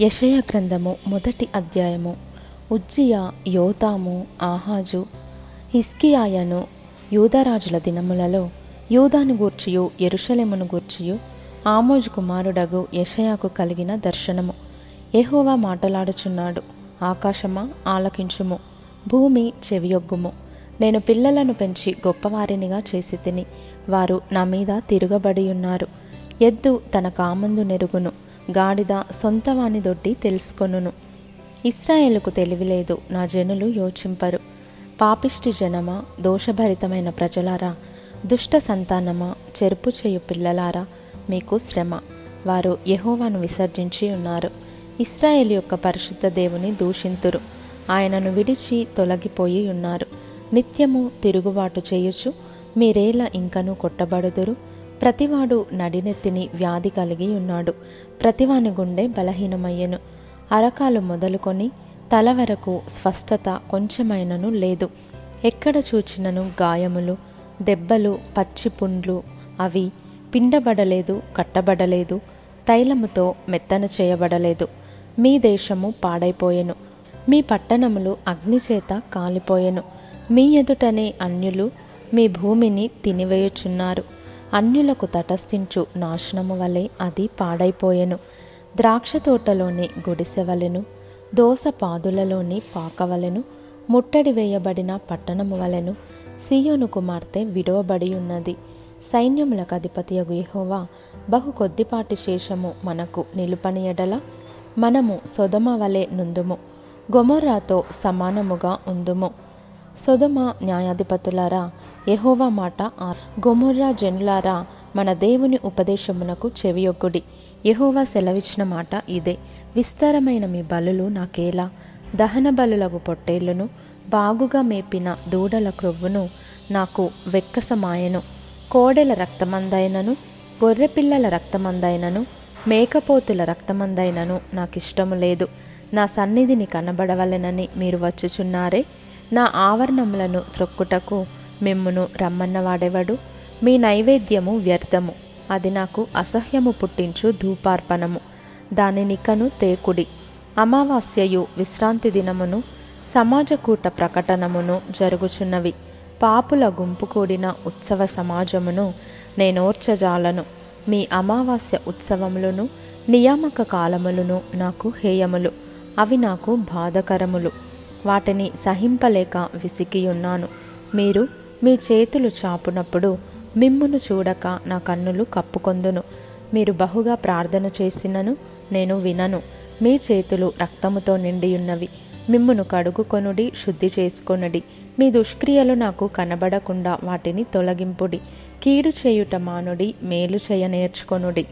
యషయ గ్రంథము మొదటి అధ్యాయము ఉజ్జియా యోతాము ఆహాజు హిస్కియాయను యూదరాజుల దినములలో యూదాను గూర్చియు ఎరుషలేమును గూర్చియు ఆమోజు కుమారుడగు యషయాకు కలిగిన దర్శనము. ఎహోవా మాటలాడుచున్నాడు ఆకాశమా ఆలకించుము భూమి చెవియొగ్గుము. నేను పిల్లలను పెంచి గొప్పవారినిగా చేసి తిని వారు నా మీద తిరగబడి ఉన్నారు ఎద్దు తన కామందు నెరుగును. గాడిద సొంతవాని దొడ్డి తెలుసుకొనును. ఇస్రాయేలుకు తెలివిలేదు నా జనులు యోచింపరు. పాపిష్టి జనమా దోషభరితమైన ప్రజలారా దుష్ట సంతానమా చెరుపు చేయు పిల్లలారా మీకు శ్రమ. వారు యహోవాను విసర్జించి ఉన్నారు. ఇస్రాయేల్ యొక్క పరిశుద్ధ దేవుని దూషింతురు. ఆయనను విడిచి తొలగిపోయి ఉన్నారు. నిత్యము తిరుగుబాటు చేయుచు మీరేలా ఇంకనూ కొట్టబడుదురు? ప్రతివాడు నడినెత్తిని వ్యాధి కలిగి ఉన్నాడు. ప్రతివాని గుండె బలహీనమయ్యెను. అరకాలు మొదలుకొని తల వరకు స్వస్థత కొంచెమైనను లేదు. ఎక్కడ చూచినను గాయములు దెబ్బలు పచ్చి పుండ్లు అవి పిండబడలేదు కట్టబడలేదు తైలముతో మెత్తన చేయబడలేదు. మీ దేశము పాడైపోయెను. మీ పట్టణములు అగ్నిచేత కాలిపోయెను. మీ ఎదుటనే అన్యులు మీ భూమిని తినివేయుచున్నారు. అన్యులకు తటస్థించు నాశనము వలె అది పాడైపోయెను. ద్రాక్ష తోటలోని గుడిసెవలెను దోస పాదులలోని పాకవలెను ముట్టడి వేయబడిన పట్టణము వలెను సియోను కుమార్తె విడవబడి ఉన్నది సైన్యములకు అధిపతి యెహోవా బహు కొద్దిపాటి శేషము మనకు నిలుపనియడల మనము సొదమ వలె నుందుము గొమొర్రాతో సమానముగా ఉందుము. సొదమ న్యాయాధిపతులారా యెహోవా మాట ఆర్. గొమొర్రా జనులారా మన దేవుని ఉపదేశమునకు చెవియొగ్గుడి. ఎహోవా సెలవిచ్చిన మాట ఇదే. విస్తారమైన మీ బలులు నాకేలా? దహన బలులకు పొట్టేళ్ళను బాగుగా మేపిన దూడల క్రొవ్వును నాకు వెక్కసమాయను. కోడెల రక్తమందైనను గొర్రెపిల్లల రక్తమందైనను మేకపోతుల రక్తమందైనను నాకిష్టము లేదు. నా సన్నిధిని కనబడవలెనని మీరు వచ్చుచున్నారే. నా ఆవరణములను త్రొక్కుటకు మిమ్మును రమ్మన్నవాడెవడు మీ నైవేద్యము వ్యర్థము. అది నాకు అసహ్యము పుట్టించు ధూపార్పణము. దానినికను తేకుడి. అమావాస్యయు విశ్రాంతి దినమును సమాజకూట ప్రకటనమును జరుగుచున్నవి. పాపుల గుంపు కూడిన ఉత్సవ సమాజమును నేనోర్చజాలను మీ అమావాస్య ఉత్సవములను నియామక కాలములను నాకు హేయములు. అవి నాకు బాధకరములు. వాటిని సహింపలేక విసిగియున్నాను మీరు మీ చేతులు చాపునప్పుడు మిమ్మును చూడక నా కన్నులు కప్పుకొందును. మీరు బహుగా ప్రార్థన చేసినను నేను వినను. మీ చేతులు రక్తముతో నిండియున్నవి. మిమ్మును కడుగుకొనుడి శుద్ధి చేసుకొనుడి. మీ దుష్క్రియలు నాకు కనబడకుండా వాటిని తొలగింపుడి. కీడు చేయుట మానుడి మేలు చేయ నేర్చుకొనుడి.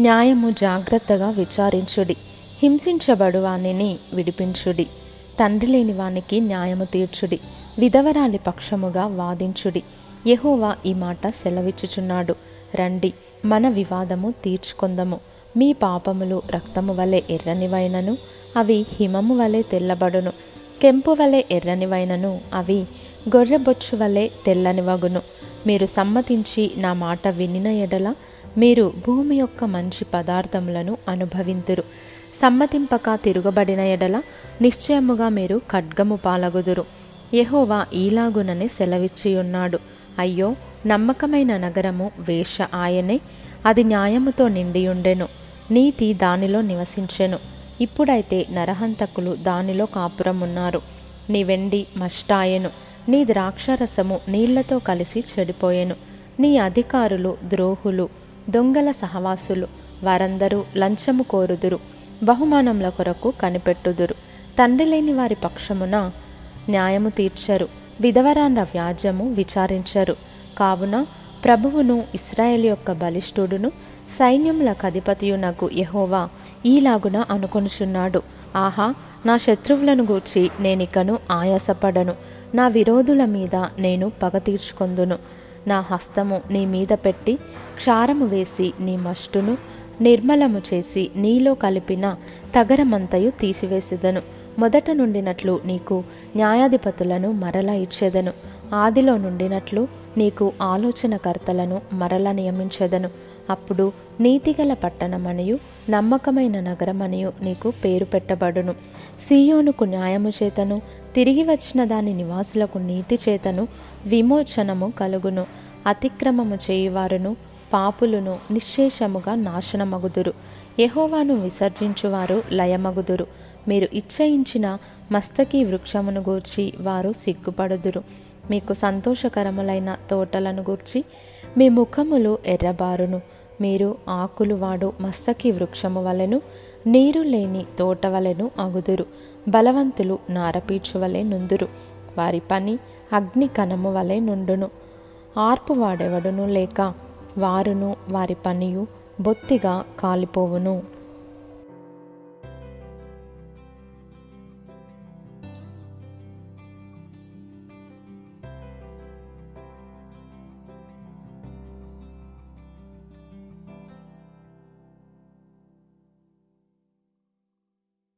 న్యాయము జాగ్రత్తగా విచారించుడి. హింసించబడు వానిని విడిపించుడి. తండ్రి లేని వానికి న్యాయము తీర్చుడి. విధవరాలి పక్షముగా వాదించుడి. యహోవా ఈ మాట సెలవిచ్చుచున్నాడు. రండి మన వివాదము తీర్చుకొందము. మీ పాపములు రక్తము వలె ఎర్రనివైనను అవి హిమము వలె తెల్లబడును. కెంపు వలె ఎర్రనివైనను అవి గొర్రెబొచ్చు వలె తెల్లనివగును. మీరు సమ్మతించి నా మాట వినిన ఎడల మీరు భూమి యొక్క మంచి పదార్థములను అనుభవింతురు. సమ్మతింపక తిరుగబడిన ఎడల నిశ్చయముగా మీరు ఖడ్గము పాలగుదురు. యహోవా ఈలాగునని సెలవిచ్చియున్నాడు. అయ్యో నమ్మకమైన నగరము వేష ఆయనే అది న్యాయముతో నిండియుండెను. నీతి దానిలో నివసించెను. ఇప్పుడైతే నరహంతకులు దానిలో కాపురమున్నారు. నీ వెండి మష్టాయెను. నీ ద్రాక్షరసము నీళ్ళతో కలిసి చెడిపోయెను. నీ అధికారులు ద్రోహులు దొంగల సహవాసులు వారందరూ లంచము కోరుదురు. బహుమానముల కొరకు కనిపెట్టుదురు. తండ్రి లేని వారి పక్షమున న్యాయము తీర్చరు. విధవరాండ్ర వ్యాజ్యము విచారించరు. కావున ప్రభువును ఇస్రాయేల్ యొక్క బలిష్ఠుడును సైన్యములకు అధిపతియునకు యహోవా ఈలాగున అనుకొనుచున్నాడు. ఆహా నా శత్రువులను గూర్చి నేనికను ఆయాసపడను. నా విరోధుల మీద నేను పగ తీర్చుకొందును. నా హస్తము నీ మీద పెట్టి క్షారము వేసి నీ మష్టును నిర్మలము చేసి నీలో కలిపిన తగరమంతయు తీసివేసేదను. మొదట నుండినట్లు నీకు న్యాయాధిపతులను మరలా ఇచ్చేదను. ఆదిలో నుండినట్లు నీకు ఆలోచనకర్తలను మరల నియమించెదను. అప్పుడు నీతిగల పట్టణమనియు నమ్మకమైన నగరమనియు నీకు పేరు పెట్టబడును. సీయోనుకు న్యాయము చేతను తిరిగి వచ్చిన దాని నివాసులకు నీతి చేతను విమోచనము కలుగును. అతిక్రమము చేయువారును పాపులను నిశ్శేషముగా నాశనమగుదురు. యహోవాను విసర్జించువారు లయమగుదురు. మీరు ఇచ్చయించిన మస్తకి వృక్షమును గూర్చి వారు సిగ్గుపడుదురు. మీకు సంతోషకరములైన తోటలను గూర్చి మీ ముఖములు ఎర్రబారును. మీరు ఆకులు వాడు మస్తకి వృక్షము వలెను నీరు లేని తోట వలెను అగుదురు. బలవంతులు నారపీచు వలె నుందురు. వారి పని అగ్ని కణము వలె నుండును. ఆర్పు వాడెవడును లేక వారును వారి పనియు బొత్తిగా కాలిపోవును.